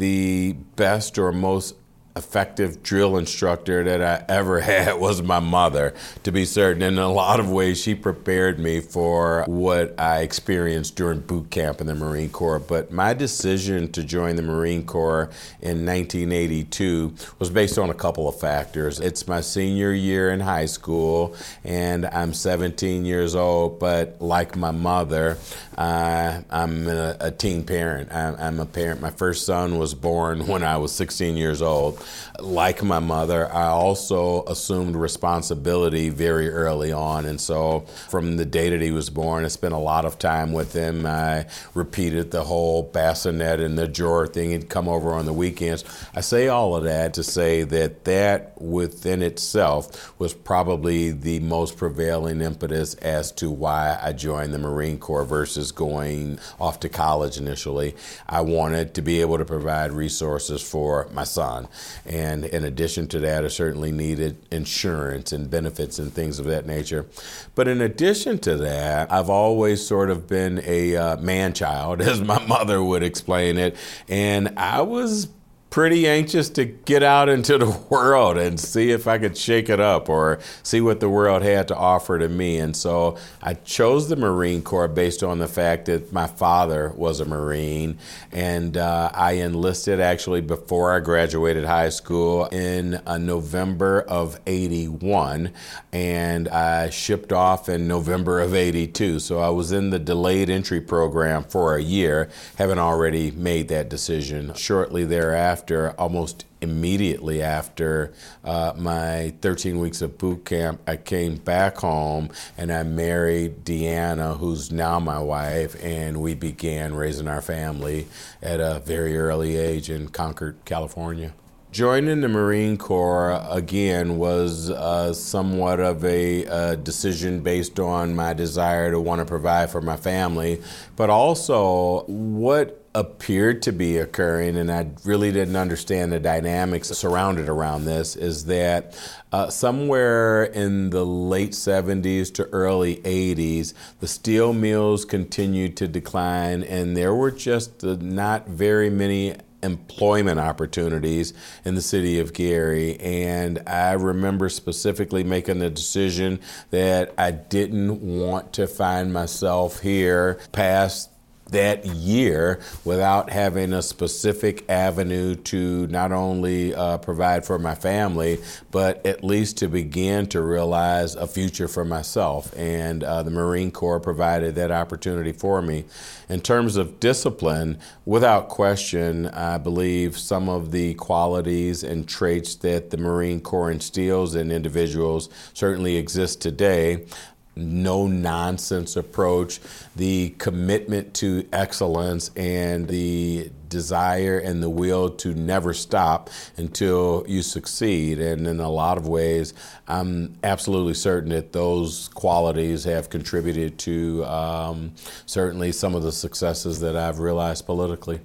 the best or most effective drill instructor that I ever had was my mother, to be certain. In a lot of ways, she prepared me for what I experienced during boot camp in the Marine Corps. But my decision to join the Marine Corps in 1982 was based on a couple of factors. It's my senior year in high school, and I'm 17 years old, but like my mother, uh, I'm a, a, teen parent. I'm, I'm a parent. My first son was born when I was 16 years old like my mother, I also assumed responsibility very early on. And so, from the day that he was born, I spent a lot of time with him. I repeated the whole bassinet and the drawer thing. He'd come over on the weekends. I say all of that to say that that within itself was probably the most prevailing impetus as to why I joined the Marine Corps versus going off to college initially. I wanted to be able to provide resources for my son. And in addition to that, I certainly needed insurance and benefits and things of that nature. But in addition to that, I've always sort of been a uh, man child, as my mother would explain it. And I was pretty anxious to get out into the world and see if I could shake it up or see what the world had to offer to me. And so I chose the Marine Corps based on the fact that my father was a Marine. And uh, I enlisted actually before I graduated high school in uh, November of 81. And I shipped off in November of 82. So I was in the delayed entry program for a year, having already made that decision shortly thereafter after, almost immediately after uh, my 13 weeks of boot camp, I came back home and I married Deanna, who's now my wife, and we began raising our family at a very early age in Concord, California. Joining the Marine Corps again was uh, somewhat of a, a, decision based on my desire to want to provide for my family, but also what appeared to be occurring, and I really didn't understand the dynamics surrounded around this, is that uh, somewhere in the late 70s to early 80s, the steel mills continued to decline, and there were just uh, not very many employment opportunities in the city of Gary. And I remember specifically making the decision that I didn't want to find myself here past that year without having a specific avenue to not only uh, provide for my family, but at least to begin to realize a future for myself. And uh, the Marine Corps provided that opportunity for me. In terms of discipline, without question, I believe some of the qualities and traits that the Marine Corps instills in individuals certainly exist today no nonsense approach, the commitment to excellence, and the desire and the will to never stop until you succeed. And in a lot of ways, I'm absolutely certain that those qualities have contributed to um, certainly some of the successes that I've realized politically.